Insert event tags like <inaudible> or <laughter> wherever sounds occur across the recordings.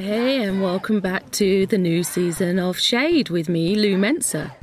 Hey, and welcome back to the new season of Shade with me, Lou Mensah.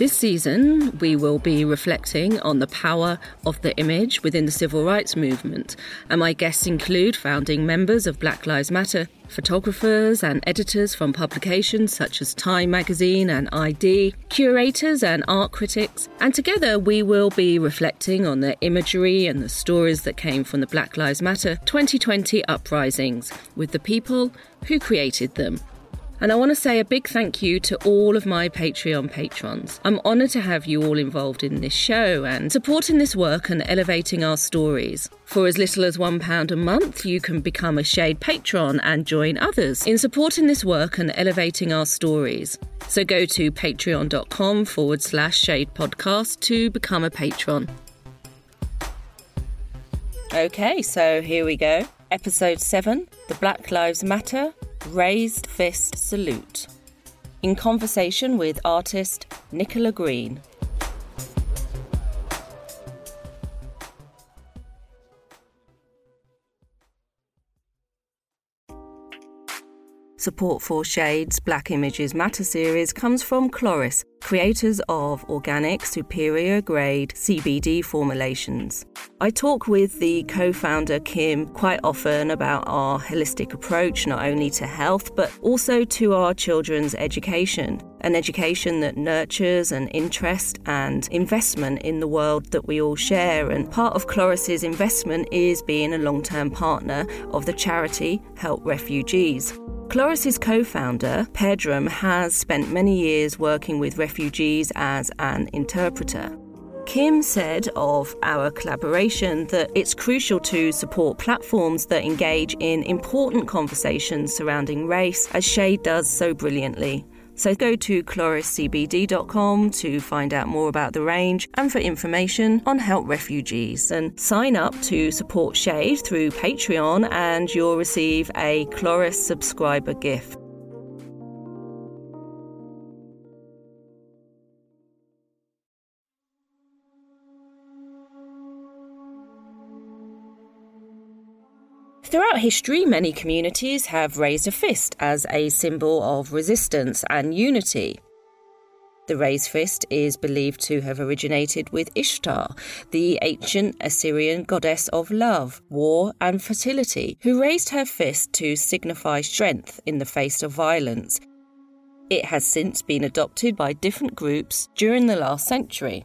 This season, we will be reflecting on the power of the image within the civil rights movement, and my guests include founding members of Black Lives Matter, photographers and editors from publications such as Time magazine and i-D, curators and art critics, and together we will be reflecting on the imagery and the stories that came from the Black Lives Matter 2020 uprisings with the people who created them. And I want to say a big thank you to all of my Patreon patrons. I'm honoured to have you all involved in this show and supporting this work and elevating our stories. For as little as £1 a month, you can become a Shade patron and join others in supporting this work and elevating our stories. So go to patreon.com forward slash shade podcast to become a patron. Okay, so here we go. Episode 7 The Black Lives Matter Raised Fist Salute. In conversation with artist Nicola Green. Support for Shade's Black Images Matter series comes from Kloris, creators of organic, superior grade CBD formulations. I talk with the co founder Kim quite often about our holistic approach, not only to health, but also to our children's education. An education that nurtures an interest and investment in the world that we all share. And part of Kloris's investment is being a long term partner of the charity Help Refugees. Kloris's co founder, Pedram, has spent many years working with refugees as an interpreter. Kim said of our collaboration that it's crucial to support platforms that engage in important conversations surrounding race, as Shade does so brilliantly. So go to kloriscbd.com to find out more about the range and for information on Help Refugees. And sign up to support Shade through Patreon and you'll receive a Kloris subscriber gift. Throughout history, many communities have raised a fist as a symbol of resistance and unity. The raised fist is believed to have originated with Ishtar, the ancient Assyrian goddess of love, war, and fertility, who raised her fist to signify strength in the face of violence. It has since been adopted by different groups during the last century.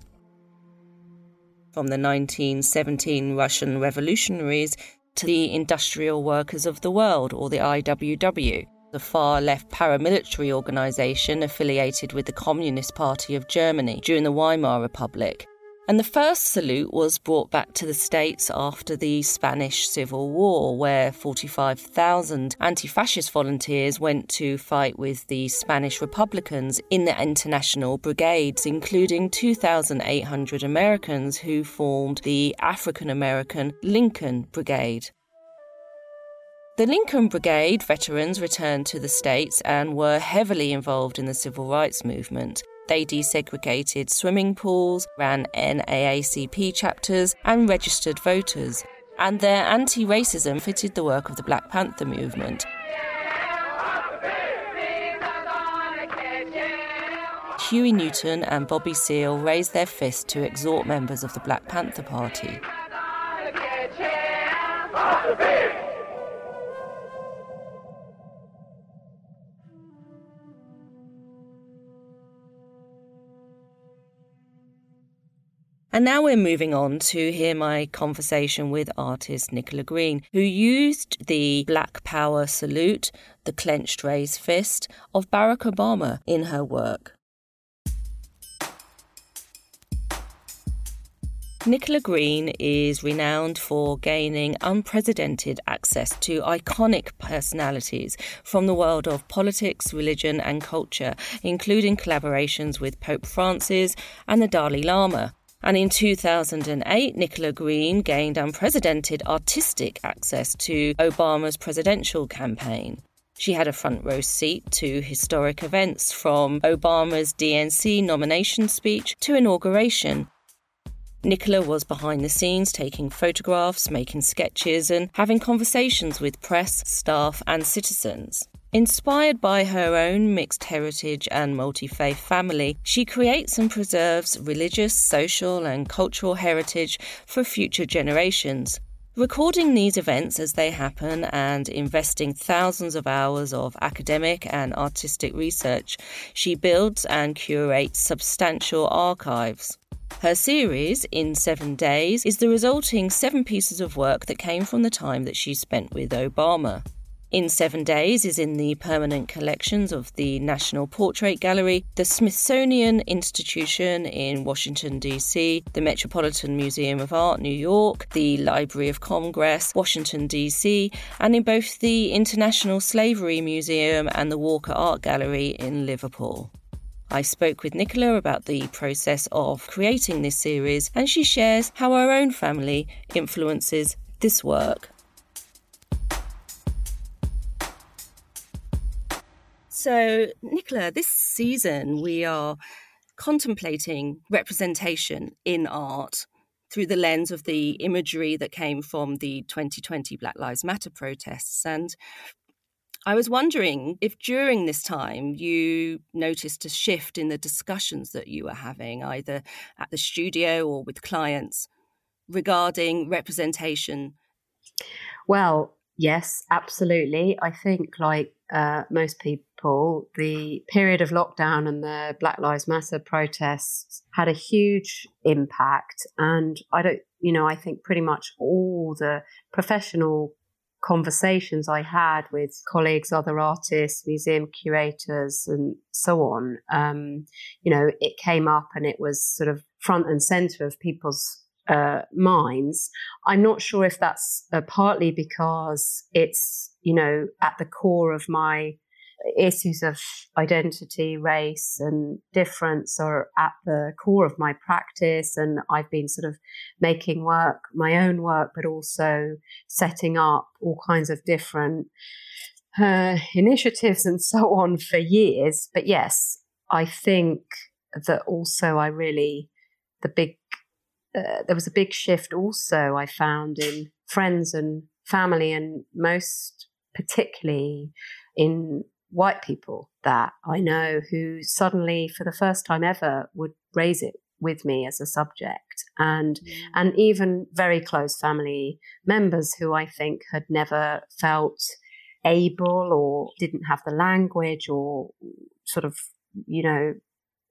From the 1917 Russian revolutionaries to the Industrial Workers of the World, or the IWW, the far left paramilitary organisation affiliated with the Communist Party of Germany during the Weimar Republic. And the first salute was brought back to the States after the Spanish Civil War, where 45,000 anti fascist volunteers went to fight with the Spanish Republicans in the international brigades, including 2,800 Americans who formed the African American Lincoln Brigade. The Lincoln Brigade veterans returned to the States and were heavily involved in the civil rights movement. They desegregated swimming pools, ran NAACP chapters, and registered voters. And their anti racism fitted the work of the Black Panther movement. Huey Newton and Bobby Seale raised their fist to exhort members of the Black Panther Party. And now we're moving on to hear my conversation with artist Nicola Green, who used the Black Power salute, the clenched raised fist, of Barack Obama in her work. Nicola Green is renowned for gaining unprecedented access to iconic personalities from the world of politics, religion, and culture, including collaborations with Pope Francis and the Dalai Lama. And in 2008, Nicola Green gained unprecedented artistic access to Obama's presidential campaign. She had a front row seat to historic events from Obama's DNC nomination speech to inauguration. Nicola was behind the scenes taking photographs, making sketches, and having conversations with press, staff, and citizens. Inspired by her own mixed heritage and multi faith family, she creates and preserves religious, social, and cultural heritage for future generations. Recording these events as they happen and investing thousands of hours of academic and artistic research, she builds and curates substantial archives. Her series, In Seven Days, is the resulting seven pieces of work that came from the time that she spent with Obama. In Seven Days is in the permanent collections of the National Portrait Gallery, the Smithsonian Institution in Washington, D.C., the Metropolitan Museum of Art, New York, the Library of Congress, Washington, D.C., and in both the International Slavery Museum and the Walker Art Gallery in Liverpool. I spoke with Nicola about the process of creating this series, and she shares how her own family influences this work. So, Nicola, this season we are contemplating representation in art through the lens of the imagery that came from the 2020 Black Lives Matter protests. And I was wondering if during this time you noticed a shift in the discussions that you were having, either at the studio or with clients, regarding representation. Well, yes, absolutely. I think, like uh, most people, the period of lockdown and the Black Lives Matter protests had a huge impact. And I don't, you know, I think pretty much all the professional conversations I had with colleagues, other artists, museum curators, and so on, um, you know, it came up and it was sort of front and center of people's uh, minds. I'm not sure if that's uh, partly because it's, you know, at the core of my issues of identity, race, and difference are at the core of my practice. And I've been sort of making work, my own work, but also setting up all kinds of different uh, initiatives and so on for years. But yes, I think that also I really, the big, uh, there was a big shift also I found in friends and family and most particularly in white people that I know who suddenly, for the first time ever, would raise it with me as a subject and mm. and even very close family members who I think had never felt able or didn't have the language or sort of you know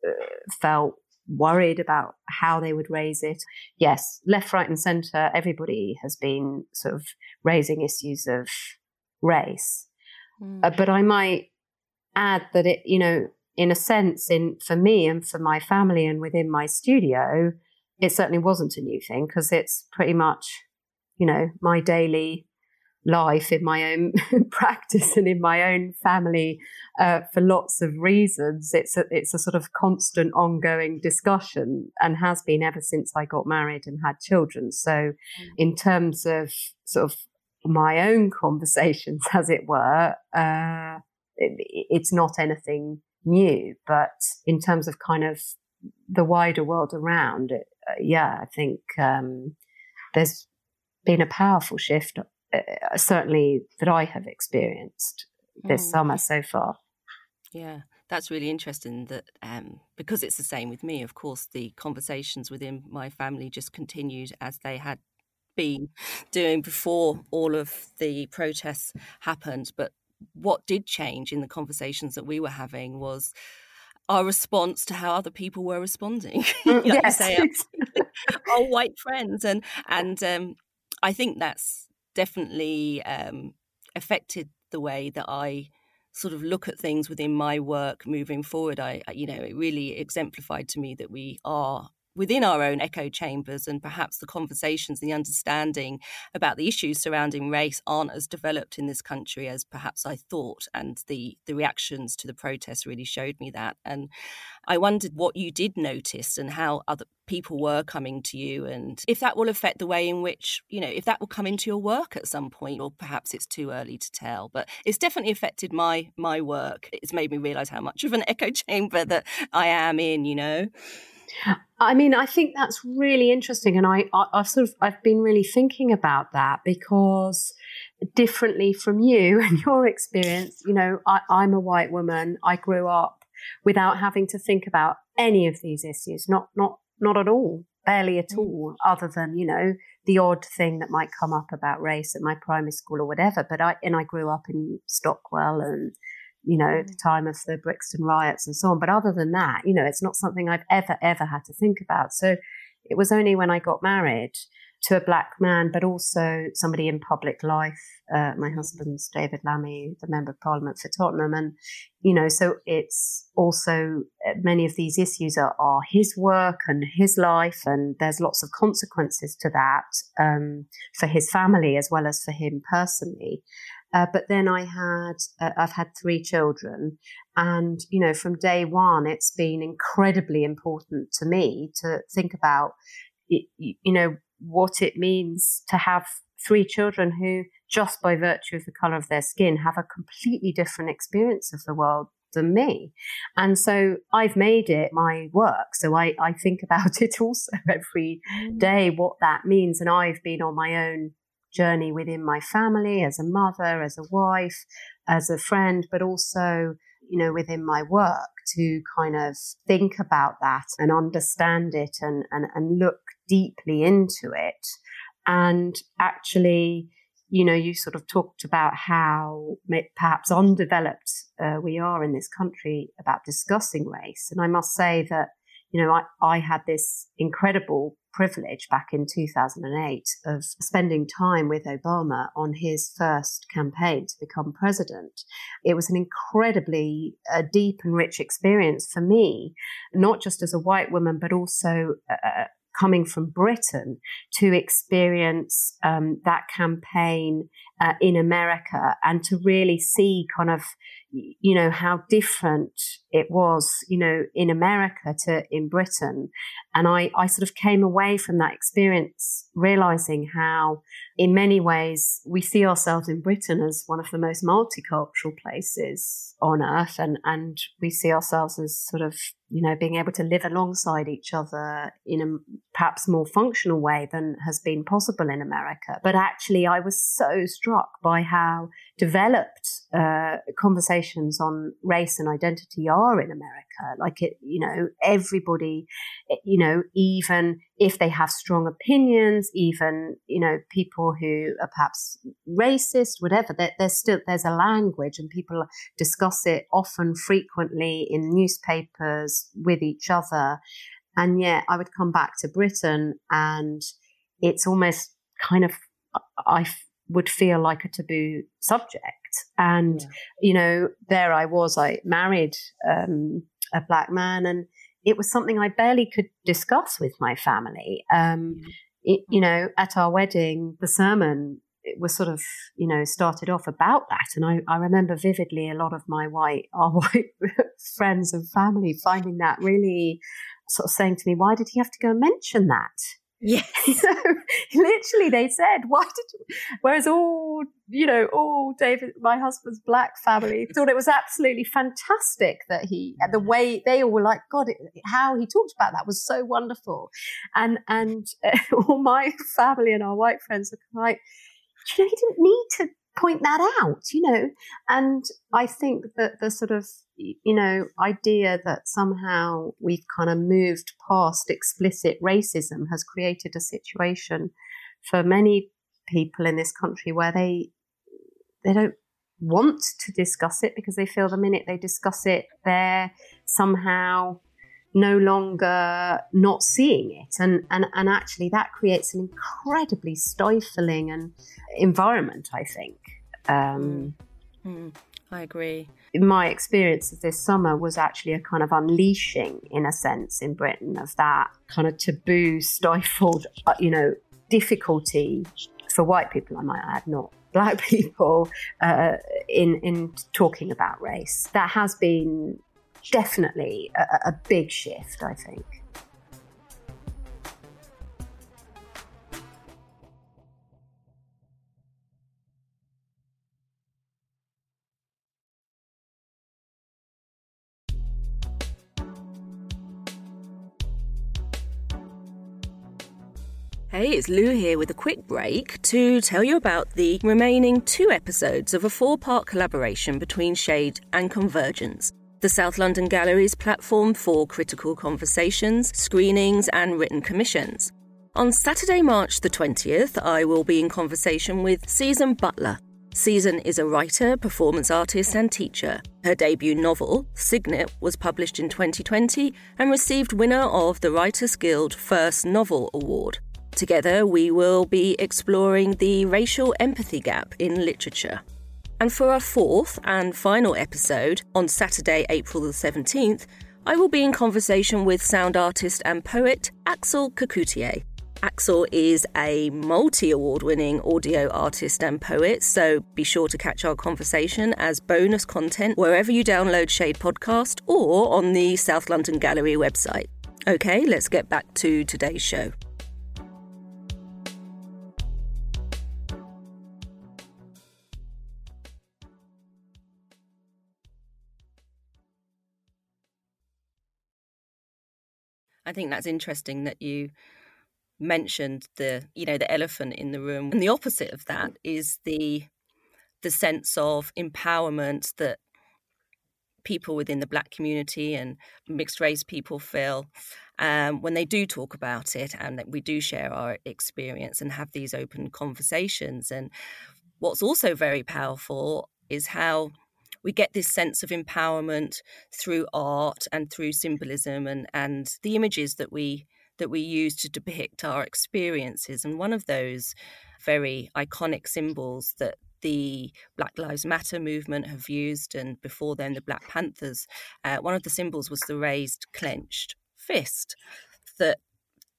uh, felt worried about how they would raise it yes left right and center everybody has been sort of raising issues of race mm. uh, but I might add that it, you know, in a sense, in for me and for my family and within my studio, it certainly wasn't a new thing because it's pretty much, you know, my daily life in my own <laughs> practice and in my own family uh, for lots of reasons. It's a, it's a sort of constant ongoing discussion and has been ever since I got married and had children. So, mm. in terms of sort of my own <laughs> conversations, as it were, uh, it, it's not anything new, but in terms of kind of the wider world around, it, uh, yeah, I think um, there's been a powerful shift, uh, certainly that I have experienced this mm. summer so far. Yeah, that's really interesting. That um, because it's the same with me. Of course, the conversations within my family just continued as they had been doing before all of the protests happened. But what did change in the conversations that we were having was our response to how other people were responding. <laughs> like yes. say, <laughs> our white friends, and and um, I think that's definitely um, affected the way that I sort of look at things within my work moving forward. I, you know, it really exemplified to me that we are within our own echo chambers and perhaps the conversations and the understanding about the issues surrounding race aren't as developed in this country as perhaps I thought and the the reactions to the protests really showed me that. And I wondered what you did notice and how other people were coming to you and if that will affect the way in which you know if that will come into your work at some point or perhaps it's too early to tell. But it's definitely affected my my work. It's made me realize how much of an <laughs> echo chamber that I am in you know I mean, I think that's really interesting, and I, I, have sort of I've been really thinking about that because differently from you <laughs> and your experience, you know, I, I'm a white woman. I grew up without having to think about any of these issues, not not not at all, barely at mm. all, other than you know the odd thing that might come up about race at my primary school or whatever. But I and I grew up in Stockwell and you know, at the mm. time of the Brixton riots and so on. But other than that, you know, it's not something I've ever, ever had to think about. So it was only when I got married to a black man, but also somebody in public life. Uh, my husband's David Lammy, the Member of Parliament for Tottenham. And, you know, so it's also uh, many of these issues are, are his work and his life, and there's lots of consequences to that um, for his family as well as for him personally. Uh, but then I had, uh, I've had three children. And, you know, from day one, it's been incredibly important to me to think about, you know, what it means to have three children who, just by virtue of the color of their skin, have a completely different experience of the world than me. And so I've made it my work. So I, I think about <laughs> it also every mm. what that means. And I've been on my own journey within my family as a mother, as a wife, as a friend, but also, you know, within my work to kind of think about that and understand it and, and, and look deeply into it. And actually, you know, you sort of talked about how perhaps undeveloped uh, we are in this country about discussing race. And I must say that, you know, I, I had this incredible privilege back in 2008 of spending time with Obama on his first campaign to become president. It was an incredibly uh, deep and rich experience for me, not just as a white woman, but also uh, uh coming from Britain to experience um, that campaign uh, in America and to really see kind of, you know, how different it was, you know, in America to in Britain. And I, I sort of came away from that experience realizing how, in many ways, we see ourselves in Britain as one of the most multicultural places on earth. And, and we see ourselves as sort of, you know, being able to live alongside each other in a perhaps more functional way than has been possible in America. But actually, I was so struck by how developed uh, conversations on race and identity are in America. Like it, you know, everybody, you know, even if they have strong opinions, even you know, people who are perhaps racist, whatever, there's still there's a language, and people discuss it often, frequently in newspapers with each other. And yet, I would come back to Britain, and it's almost kind of I would feel like a taboo subject. And, yeah. you know, there I was, I married um, a black man, and it was something I barely could discuss with my family. Um, mm-hmm. it, you know, at our wedding, the sermon it was sort of, you know, started off about that. And I, I remember vividly a lot of my white, our <laughs> white friends and family finding that really sort of saying to me, why did he have to go and mention that? Yes. <laughs> So literally, they said, why did you? Whereas all, you know, all David, my husband's black family thought it was absolutely fantastic that he, the way they all were like, God, it, how he talked about that was so wonderful. And, and uh, <laughs> all my family and our white friends are like, you know, he didn't need to point that out, you know. And I think that the sort of, you know, idea that somehow we've kind of moved past explicit racism has created a situation for many people in this country where they they don't want to discuss it because they feel the minute they discuss it, they're somehow no longer not seeing it. And, and, and actually, that creates an incredibly stifling and environment, I think. Um, mm. I agree. My experience of this summer was actually a kind of unleashing, in a sense, in Britain of that kind of taboo, <laughs> stifled, uh, you know, difficulty for white people, I might add, not black <laughs> people, uh, in in talking about race. That has been definitely a, a big shift, I think. Hey, it's Lou here with a quick break to tell you about the remaining two episodes of a four part collaboration between Shade and Convergence, the South London Gallery's platform for critical conversations, screenings, and written commissions. On Saturday, March the 20th, I will be in conversation with Season Butler. Season is a writer, performance artist, and teacher. Her debut novel, Cygnet, was published in 2020 and received winner of the Writers Guild First Novel Award. Together, we will be exploring the racial empathy gap in literature. And for our fourth and final episode, on Saturday, April the 17th, I will be in conversation with sound artist and poet Axel Kacoutié. Axel is a multi award winning audio artist and poet, so be sure to catch our conversation as bonus content wherever you download Shade Podcast or on the South London Gallery website. Okay, let's get back to today's show. I think that's interesting that you mentioned the you know the elephant in the room. And the opposite of that is the the sense of empowerment that people within the black community and mixed race people feel um, when they do talk about it and that we do share our experience and have these open conversations. And what's also very powerful is how we get this sense of empowerment through art and through symbolism and, and the images that we that we use to depict our experiences. And one of those very iconic symbols that the Black Lives Matter movement have used, and before then the Black Panthers, uh, one of the symbols was the raised clenched fist that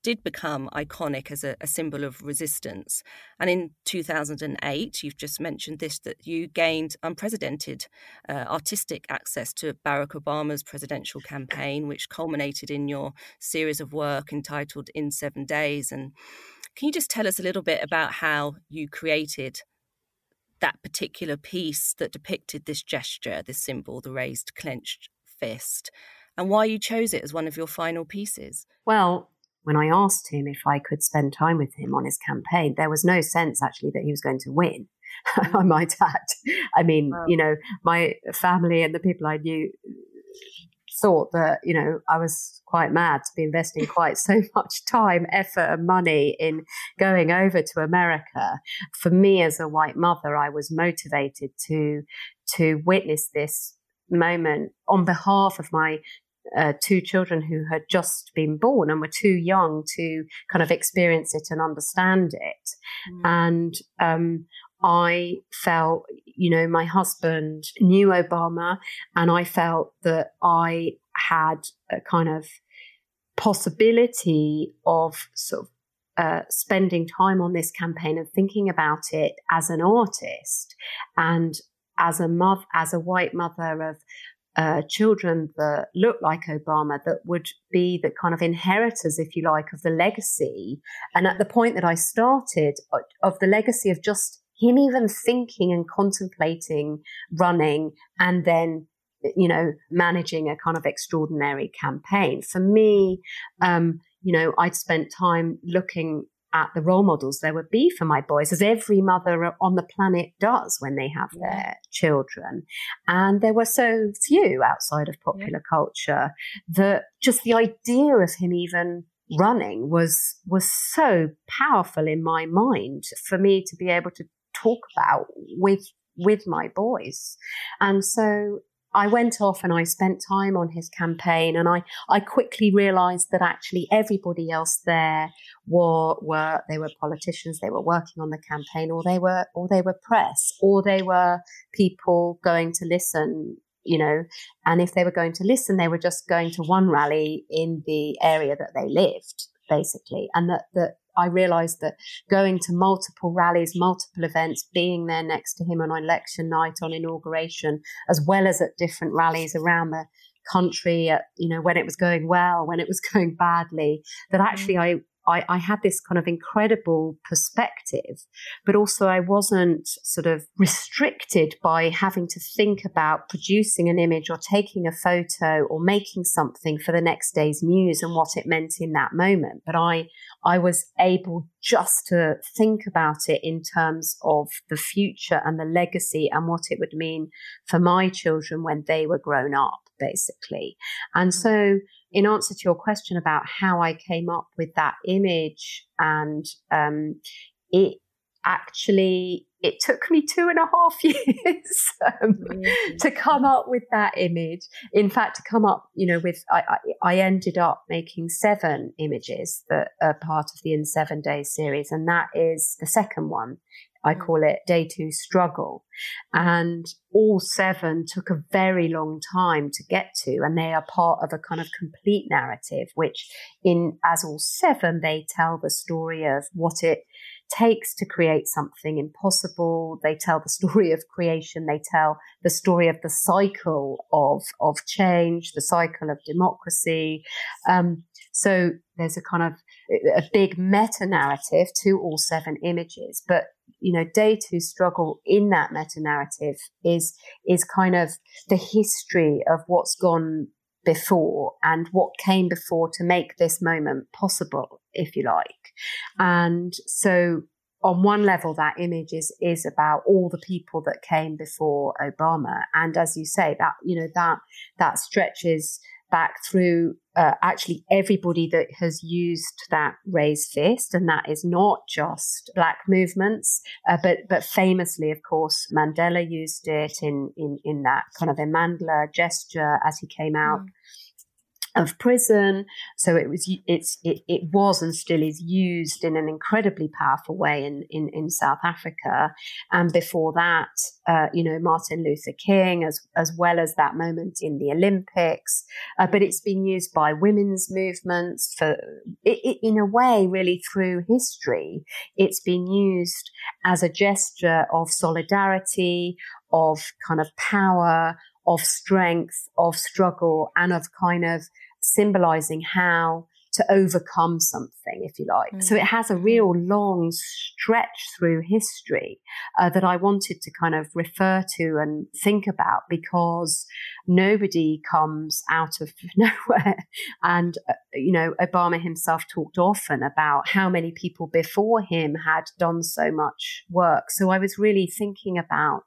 did become iconic as a, a, symbol of resistance. And in 2008, you've just mentioned this, that you gained unprecedented uh, artistic access to Barack Obama's presidential campaign, which culminated in your series of work entitled In Seven Days. And can you just tell us a little bit about how you created that particular piece that depicted this gesture, this symbol, the raised clenched fist? and why you chose it as one of your final pieces? Well, when I asked him if I could spend time with him on his campaign, there was no sense actually that he was going to win. <laughs> I might add. I mean, you know, my family and the people I knew thought that, you know, I was quite mad to be investing quite so <laughs> much time, effort, and money in going over to America. For me as a white mother, I was motivated to to witness this moment on behalf of my uh, two children who had just been born and were too young to kind of experience it and understand it. Mm. And um, I felt, you know, my husband knew Obama, and I felt that I had a kind of possibility of sort of uh, spending time on this campaign and thinking about it as an artist and as a mother, as a white mother of uh, children that look like Obama that would be the kind of inheritors, if you like, of the legacy. And at the point that I started, uh, of the legacy of just him even thinking and contemplating running and then you know managing a kind of extraordinary campaign for me um, you know i'd spent time looking at the role models there would be for my boys, as every mother on the planet does when they have yeah. their children. And there were so few outside of popular yeah. culture that just the idea of him even running was was so powerful in my mind for me to be able to talk about with with my boys. And so I went off and I spent time on his campaign, and I, I quickly realized that actually everybody else there were, were they were politicians, they were working on the campaign, or they were or they were press, or they were people going to listen, you know. And if they were going to listen, they were just going to one rally in the area that they lived, basically, and that that I realized that going to multiple rallies, multiple events, being there next to him on election night, on inauguration, as well as at different rallies around the country, at, you know, when it was going well, when it was <laughs> going badly, that mm-hmm. actually I, I, I, had this kind of incredible perspective, but also I wasn't sort of restricted by having to think about producing an image or taking a photo or making something for the next day's news and what it meant in that moment. But I, I was able just to think about it in terms of the future and the legacy and what it would mean for my children when they were grown up, basically. And mm. so in answer to your question about how I came up with that image, and um, it actually it took me two and a half <laughs> years um, mm-hmm. to come up with that image. In fact, to come up, you know, with I, I, I, ended up making seven images that are part of the In Seven Days series, and that is the second one. I mm. call it day two struggle. And all seven took a very long time to get to. And they are part of a kind of complete narrative, which in, as all seven, they tell the story of what it takes to create something impossible. They tell the story of creation. They tell the story of the cycle of, of change, the cycle of democracy. Um, so there's a kind of a big meta narrative to all seven images, but you know, day two struggle in that meta narrative is is kind of the history of what's gone before and what came before to make this moment possible, if you like. And so on one level, that image is is about all the people that came before Obama, and as you say, that you know that that stretches back through uh, actually everybody that has used that raised fist, and that is not just black movements, uh, but but famously, of course, Mandela used it in in in that kind of a Mandela gesture as he came out. Mm of prison. So it was, it's, it, it was and still is used in an incredibly powerful way in, in, in South Africa. And before that, uh, you know, Martin Luther King, as, as well as that moment in the Olympics. Uh, but it's been used by women's movements for, it, it, in a way, really through history. It's been used as a gesture of solidarity, of kind of power, of strength, of struggle, and of kind of symbolizing how to overcome something, if you like. Mm. So it has a real long stretch through history uh, that I wanted to kind of refer to and think about because nobody comes out of <laughs> nowhere. And, uh, you know, Obama himself talked often about how many people before him had done so much work. So I was really thinking about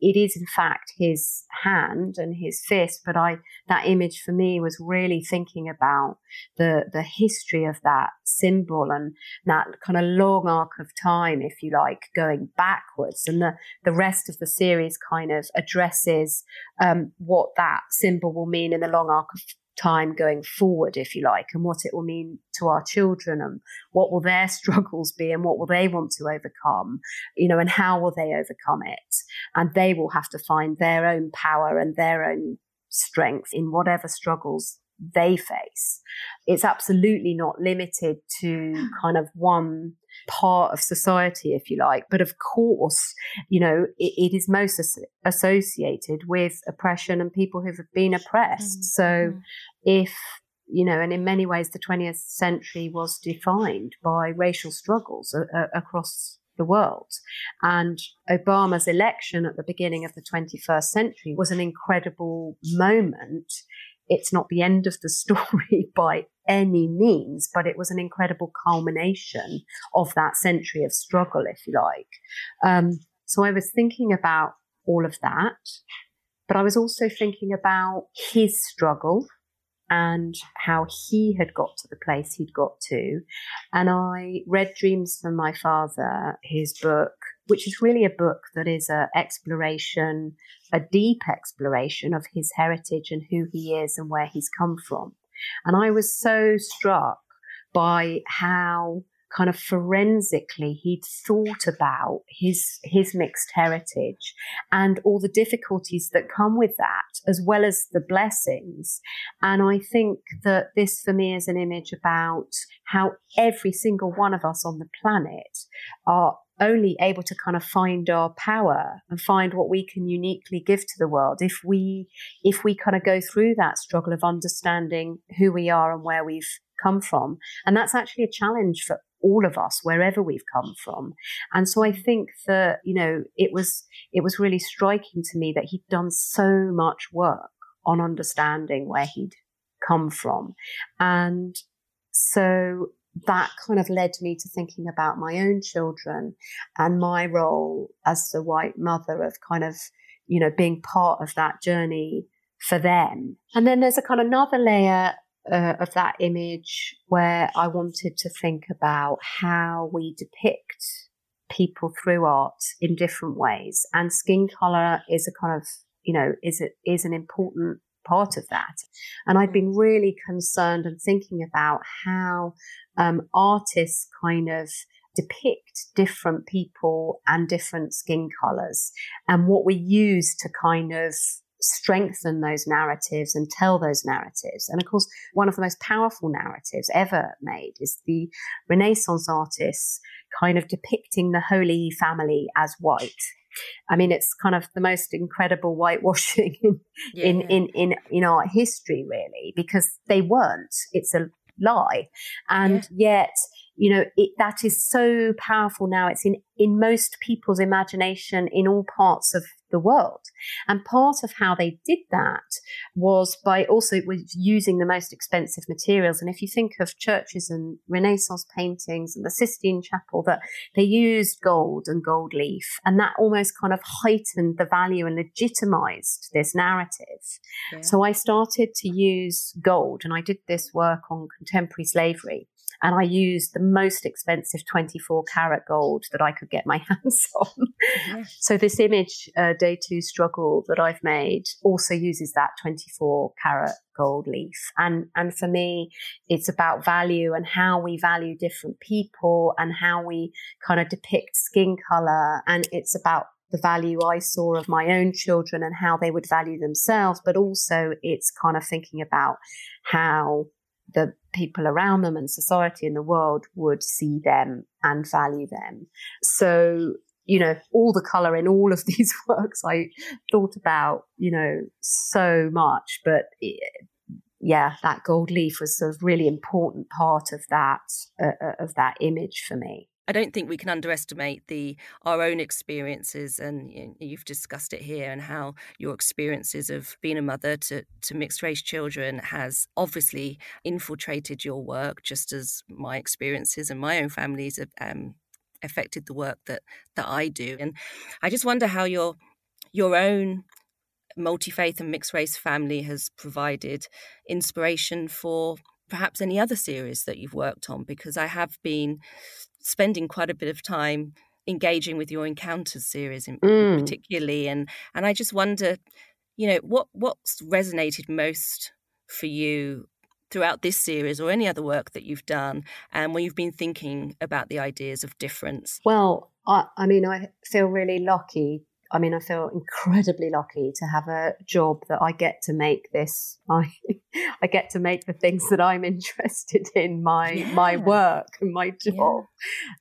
it is in fact his hand and his fist. But I, that image for me was really thinking about the, the history of that symbol and that kind of long arc of time, if you like, going backwards. And the, the rest of the series kind of addresses um, what that symbol will mean in the long arc of time going forward, if you like, and what it will mean to our children and what will their <laughs> struggles be and what will they want to overcome, you know, and how will they overcome it? And they will have to find their own power and their own strength in whatever struggles they face. It's absolutely not limited to kind of one part of society, if you like. But of course, you know, it, it is most as- associated with oppression and people who've been oppressed. So mm. If you know, and in many ways, the 20th century was defined by racial struggles a- a- across the world. And Obama's election at the beginning of the 21st century was an incredible moment it's not the end of the <laughs> story by any means, but it was an incredible culmination of that century of struggle, if you like. Um, so I was thinking about all of that, but I was also thinking about his struggle and how he had got to the place he'd got to. And I read Dreams from My Father, his book, which is really a book that is an exploration, a deep exploration of his heritage and who he is and where he's come from. And I was so struck by how kind of forensically he'd thought about his his mixed heritage and all the difficulties that come with that as well as the blessings. And i think that this for me is an image about how every single one of us on the planet are only able to kind of find our power and find what we can uniquely give to the world if we if we kind of go through that struggle of understanding who we are and where we've come from. And that's actually a challenge for all of us wherever we've come from and so i think that you know it was it was really striking to me that he'd done so much work on understanding where he'd come from and so that kind of led me to thinking about my own children and my role as the white mother of kind of, you know, being part of that journey for them. And then there's a kind of another layer uh, of that image where I wanted to think about how we depict people through art in different ways. And skin color is a kind of, you know, is is an important part of that. And I've been really concerned and thinking about how um, artists kind of depict different people and different skin colors and what we use to kind of strengthen those narratives and tell those narratives. And of course, one of the most powerful narratives ever made is the Renaissance artists kind of depicting the Holy Family as white I mean, it's kind of the most incredible whitewashing <laughs> in, yeah, in, in, in, in art history, really, because they weren't. It's a lie. And yeah. yet, you know, it, that is so powerful now. It's in, in most people's imagination in all parts of the world. And part of how they did that was by also was using the most expensive materials. And if you think of churches and Renaissance paintings and the Sistine Chapel, that they used gold and gold leaf, and that almost kind of heightened the value and legitimized this narrative. Yeah. So I started to use gold, and I did this work on contemporary slavery and I used the most expensive 24 karat gold that I could get my <laughs> hands on. Yes. So this image, uh, Day Two Struggle, that I've made also uses that 24 karat gold leaf. And, and for me, it's about value and how we value different people and how we kind of depict skin color. And it's about the value I saw of my own children and how they would value themselves, but also it's kind of thinking about how the people around them and society in the world would see them and value them. So, you know, all the color in all of <laughs> these works I thought about, you know, so much, but it, yeah, that gold leaf was a really important part of that uh, uh of that image for me. I don't think we can underestimate the our own experiences, and you've discussed it here, and how your experiences of being a mother to to mixed race children has obviously infiltrated your work, just as my experiences and my own families have um, affected the work that that I do. And I just wonder how your your own multi faith and mixed race family has provided inspiration for perhaps any other series that you've worked on because I have been spending quite a bit of time engaging with your encounters series in, mm. particularly and and I just wonder you know what what's resonated most for you throughout this series or any other work that you've done and when you've been thinking about the ideas of difference well I, I mean I feel really lucky I mean, I feel incredibly lucky to have a job that I get to make this. <laughs> I, I get to make the things that I'm <laughs> interested in my yeah. my work and my job.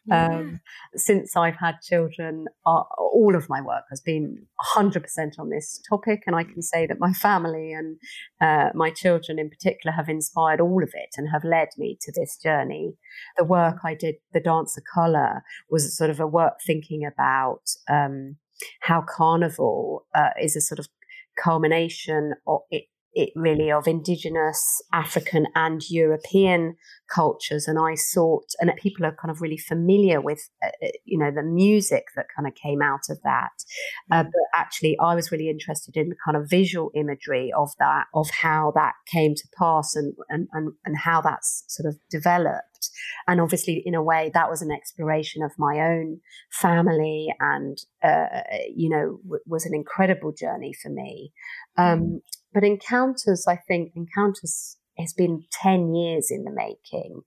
Yeah. Um, since I've had children, uh, all of my work has been 100% on this topic, and I can say that my family and uh, my children in particular have inspired all of it and have led me to this journey. The work I did, the Dance of Color, was sort of a work thinking about. Um, how carnival uh, is a sort of culmination of it, it really of indigenous African and European cultures. And I sought, and people are kind of really familiar with, uh, uh, you know, the music that kind of came out of that. Uh, mm. but actually, I was really interested in the kind of visual imagery of that, of how that came to pass and, and, and, and how that's sort of developed. And obviously, in a way, that was an exploration of my own family and, uh, you know, w- was an incredible journey for me. Um, mm. But encounters, I think, encounters has been 10 years in the making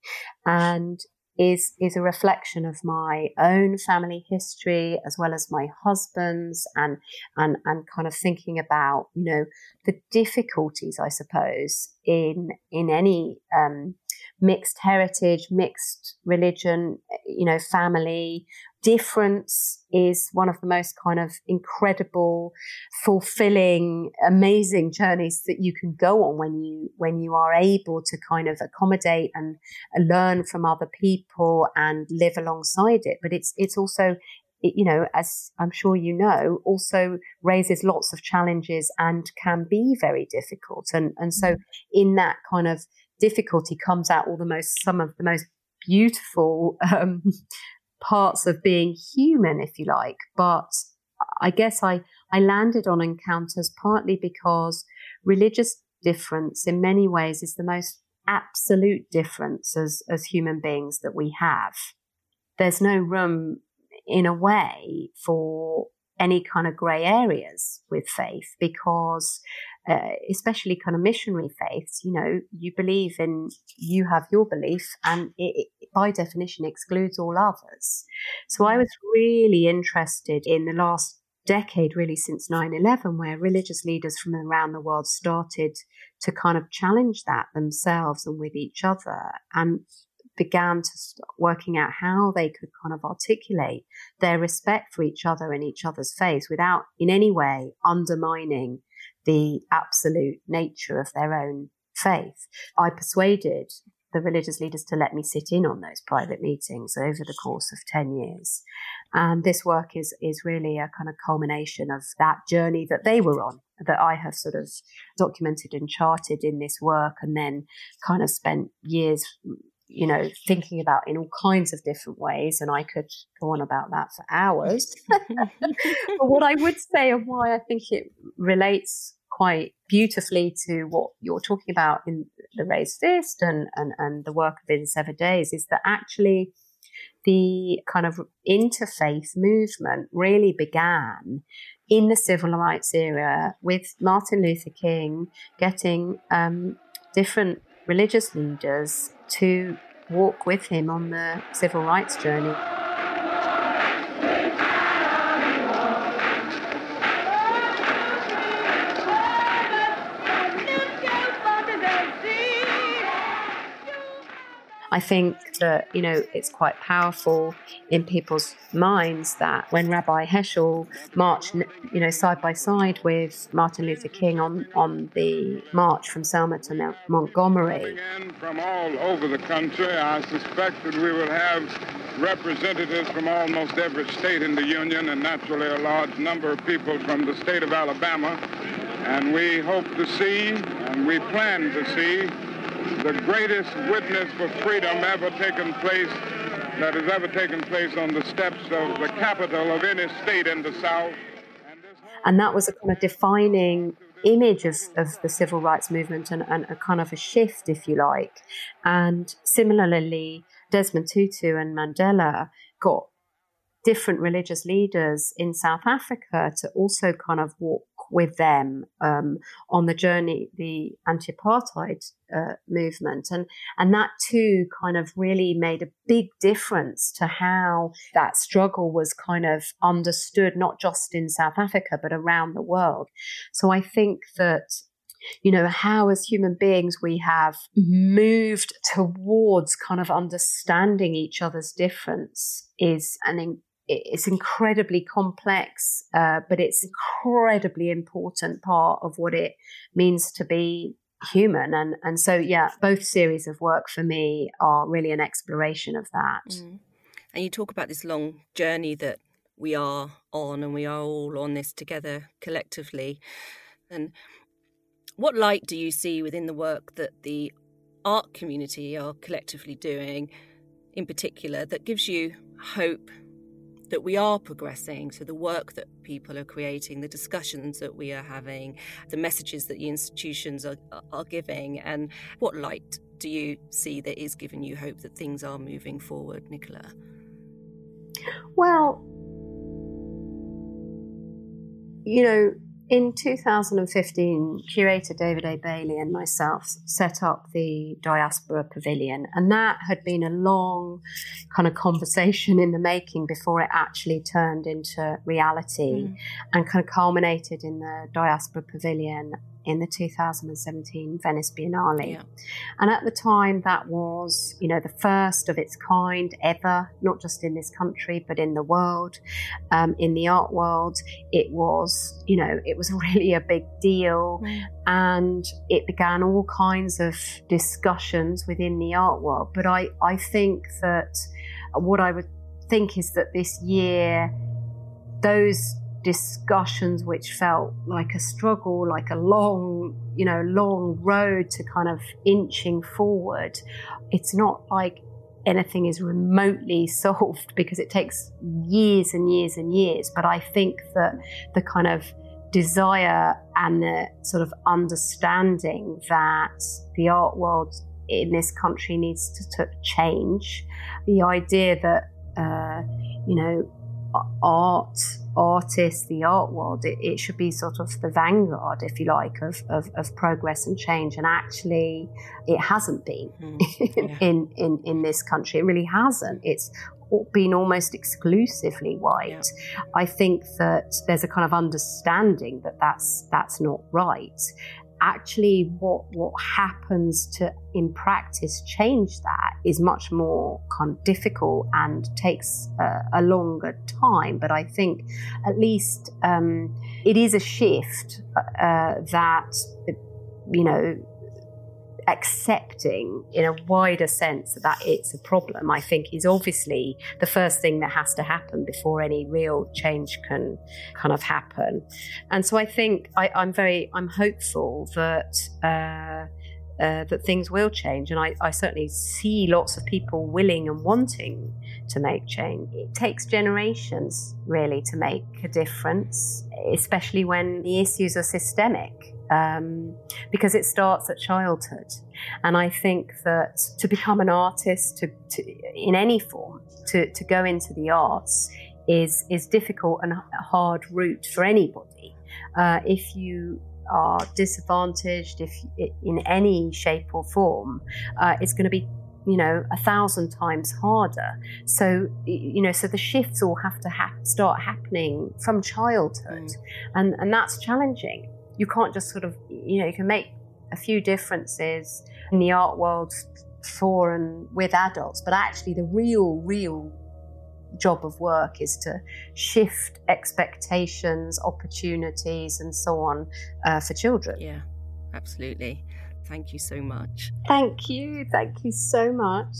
and is is a reflection of my own family history as well as my husband's and and and kind of thinking about you know the difficulties I suppose in in any um, mixed heritage mixed religion you know family difference is one of the most kind of incredible, fulfilling, amazing journeys that you can go on when you when you are able to kind of accommodate and learn from other people and live alongside it. But it's it's also you know, as I'm sure you know, also raises lots of challenges and can be very difficult. And and so mm. in that kind of difficulty comes out all the most some of the most beautiful um, parts of being human, if you like. But I guess I, I landed on encounters partly because religious difference in many ways is the most absolute difference as, as human beings that we have. There's no room in a way for any kind of grey areas with faith because uh, especially kind of missionary faiths, you know, you believe in, you have your belief and it, it, by definition excludes all others. So I was really interested in the last decade, really since 9-11, where religious leaders from around the world started to kind of challenge that themselves and with each other and began to start working out how they could kind of articulate their respect for each other and each other's faith without in any way undermining the absolute nature of their own faith. I persuaded the religious leaders to let me sit in on those private meetings over the course of 10 years. And this work is, is really a kind of culmination of that journey that they were on, that I have sort of documented and charted in this work, and then kind of spent years you know, thinking about in all kinds of different ways. And I could go on about that for hours. <laughs> <laughs> but what I would say and why I think it relates quite beautifully to what you're talking about in the raised fist and, and, and the work of In Seven Days is that actually the kind of interfaith movement really began in the civil rights era with Martin Luther King getting um, different religious leaders to walk with him on the civil rights journey. I think that, you know, it's quite powerful in people's minds that when Rabbi Heschel marched, you know, side by side with Martin Luther King on, on the march from Selma to Montgomery. From all over the country, I suspect that we will have representatives from almost every state in the Union and naturally a large number of people from the state of Alabama. And we hope to see, and we plan to see, the greatest witness for freedom ever taken place that has ever taken place on the steps of the capital of any state in the South. And that was a kind of defining image of, of the civil rights movement and, and a kind of a shift, if you like. And similarly, Desmond Tutu and Mandela got different religious leaders in South Africa to also kind of walk with them um, on the journey, the anti-apartheid uh, movement, and and that too kind of really made a big difference to how that struggle was kind of understood, not just in South Africa but around the world. So I think that you know, how as human beings we have moved towards kind of understanding each other's difference is an it's incredibly complex, uh, but it's incredibly important part of what it means to be human. And and so yeah, both series of work for me are really an exploration of that. Mm. And you talk about this long journey that we are on, and we are all on this together collectively. And what light do you see within the work that the art community are collectively doing, in particular, that gives you hope that we are progressing. So, the work that people are creating, the discussions that we are having, the messages that the institutions are, are giving, and what light do you see that is giving you hope that things are moving forward, Nicola? Well, you know, in 2015, curator David A. Bailey and myself set up the Diaspora Pavilion, and that had been a long kind of conversation in the making before it actually turned into reality mm. and kind of culminated in the Diaspora Pavilion in the 2017 Venice Biennale. Yeah. And at the time, that was, you know, the first of its kind ever, not just in this country, but in the world, um, in the art world. It was, you know, it was <laughs> really a big deal. And it began all kinds of discussions within the art world. But I, I think that what I would think is that this year, those discussions which felt like a struggle, like a long, you know, long road to kind of inching forward. It's not like anything is remotely <laughs> solved because it takes years and years and years. But I think that the kind of desire and the sort of understanding that the art world in this country needs to, to change, the idea that, uh, you know, art artists, the art world, it, it, should be sort of the vanguard, if you like, of, of, of progress and change. And actually, it hasn't been <laughs> mm, yeah. in, in, in this country. It really hasn't. It's been almost exclusively white. Yeah. I think that there's a kind of understanding that that's that's not right, actually what what happens to in practice change that is much more kind of difficult and takes a, a longer time. But i think at least um, it is a shift uh, that you know accepting in a wider sense that it's a problem, I think is obviously the first thing that has to happen before any real change can kind of happen. And so I think I, am very, I'm hopeful that. Uh, uh, that things will change, and I, I certainly see lots of people willing and wanting to make change. It takes generations really to make a difference, especially when the issues are systemic um, because it starts at childhood. And I think that to become an artist, to, to in any form, to, to go into the arts is is difficult and a hard route for anybody. Uh, if you are disadvantaged, if in any shape or form, uh, it's going to be you know a thousand times harder so you know so the shifts all have to ha- start happening from childhood mm. and and that's challenging you can't just sort of, you know, you can make a few differences in the art world for and with adults, but actually the real, real job of work is to shift expectations, opportunities, and so on uh, for children. Yeah, absolutely. Thank you so much. Thank you. Thank you so much.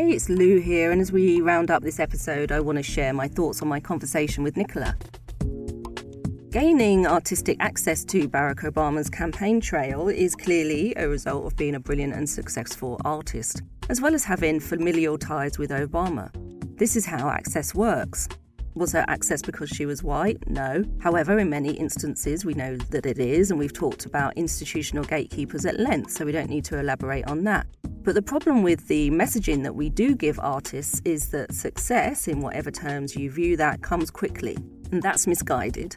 Hey, it's Lou here, and as we round up this episode, I want to share my thoughts on my conversation with Nicola. Gaining artistic access to Barack Obama's campaign trail is clearly a result of being a brilliant and successful artist, as well as having familial ties with Obama. This is how access works. Was her access because she was white? No. However, in many instances, we know that it is, and we've talked about institutional gatekeepers at length, so we don't need to elaborate on that. But the problem with the messaging that we do give artists is that success, in whatever terms you view that, comes quickly, and that's misguided.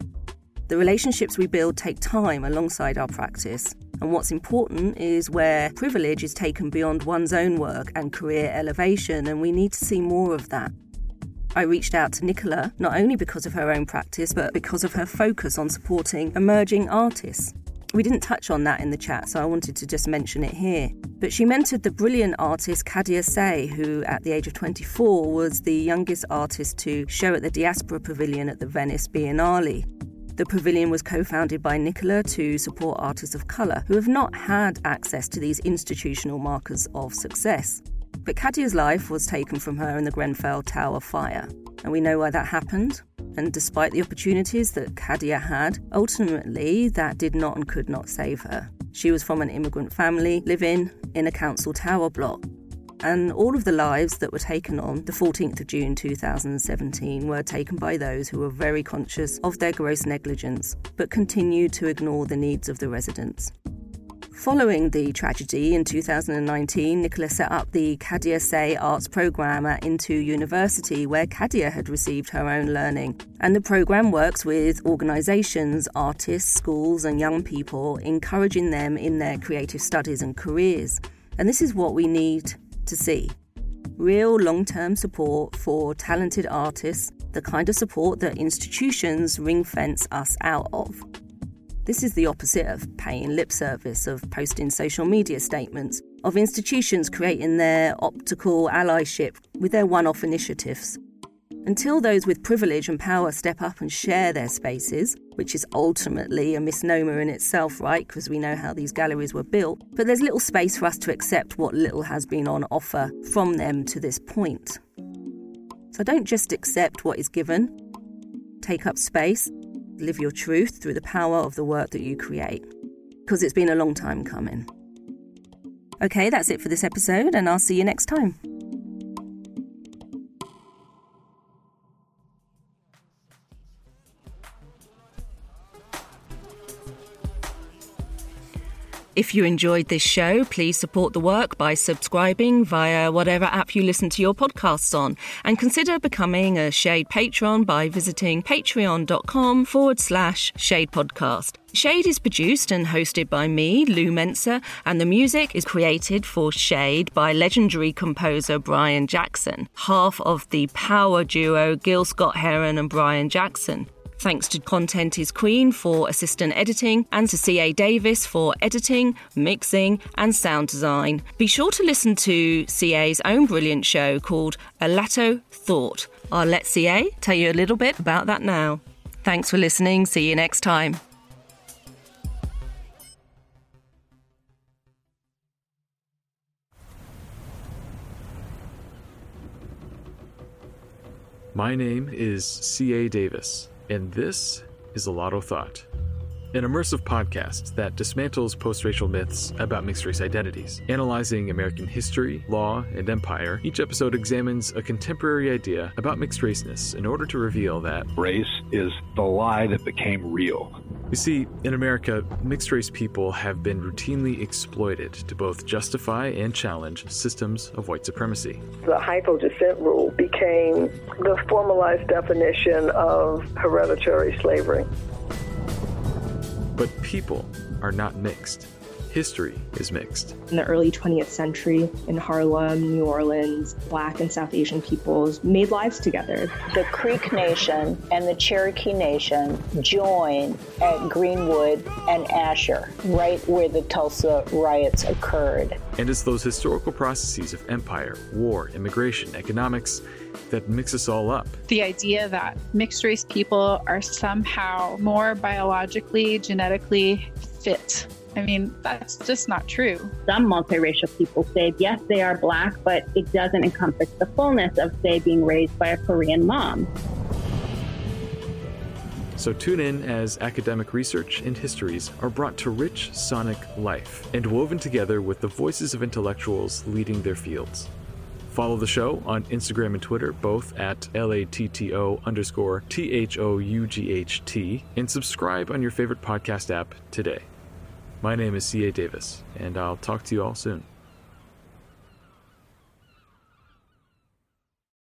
The relationships we build take time alongside our practice, and what's important is where privilege is taken beyond one's own work and career elevation, and we need to see more of that. I reached out to Nicola not only because of her own practice, but because of her focus on supporting emerging artists. We didn't touch on that in the chat, so I wanted to just mention it here. But she mentored the brilliant artist Khadija Saye, who at the age of 24 was the youngest artist to show at the Diaspora Pavilion at the Venice Biennale. The pavilion was co founded by Nicola to support artists of colour who have not had access to these institutional markers of success. But Khadija's life was taken from her in the Grenfell Tower fire, and we know why that happened. And despite the opportunities that Khadija had, ultimately that did not and could not save her. She was from an immigrant family living in a council tower block. And all of the lives that were taken on the 14th of June 2017 were taken by those who were very conscious of their gross negligence but continued to ignore the needs of the residents. Following the tragedy in 2019, Nicola set up the Khadija Saye Arts Programme at IntoUniversity, where Khadija had received her own learning. And the programme works with organisations, artists, schools, and young people, encouraging them in their creative studies and careers. And this is what we need to see real long term support for talented artists, the kind of support that institutions ring fence us out of. This is the opposite of paying lip service, of posting social media statements, of institutions creating their optical allyship with their one off initiatives. Until those with privilege and power step up and share their spaces, which is ultimately a misnomer in itself, right? Because we know how these galleries were built, but there's little space for us to accept what little has been on offer from them to this point. So don't just accept what is given, take up space, live your truth through the power of the work that you create. Because it's been a long time coming. Okay, that's it for this episode, and I'll see you next time. If you enjoyed this show, please support the work by subscribing via whatever app you listen to your podcasts on. And consider becoming a Shade patron by visiting patreon.com forward slash Shade Podcast. Shade is produced and hosted by me, Lou Mensah, and the music is created for Shade by legendary composer Brian Jackson, half of the power duo Gil Scott Heron and Brian Jackson. Thanks to Content is Queen for assistant editing and to CA Davis for editing, mixing, and sound design. Be sure to listen to CA's own brilliant show called Alato Thought. I'll let CA tell you a little bit about that now. Thanks for listening. See you next time. My name is C.A. Davis and this is Alato Thought, an immersive podcast that dismantles post racial myths about mixed race identities. Analyzing American history, law, and empire, each episode examines a contemporary idea about mixed raceness in order to reveal that race is the lie that became real. You see, in America, mixed race people have been routinely exploited to both justify and challenge systems of white supremacy. The hypodescent rule became the formalized definition of hereditary slavery. But people are not mixed history is mixed. In the early 20th century, in Harlem, New Orleans, Black and South Asian peoples made lives together. The Creek Nation and the Cherokee Nation joined at Greenwood and Archer, right where the Tulsa riots occurred. And it's those historical processes of empire, war, immigration, economics that mix us all up. The idea that mixed race people are somehow more biologically, genetically fit I mean, that's just not true. Some multiracial people say, yes, they are black, but it doesn't encompass the fullness of, say, being raised by a Korean mom. So tune in as academic research and histories are brought to rich sonic life and woven together with the voices of intellectuals leading their fields. Follow the show on Instagram and Twitter, both at LATTO underscore T H O U G H T, and subscribe on your favorite podcast app today. My name is C.A. Davis, and I'll talk to you all soon.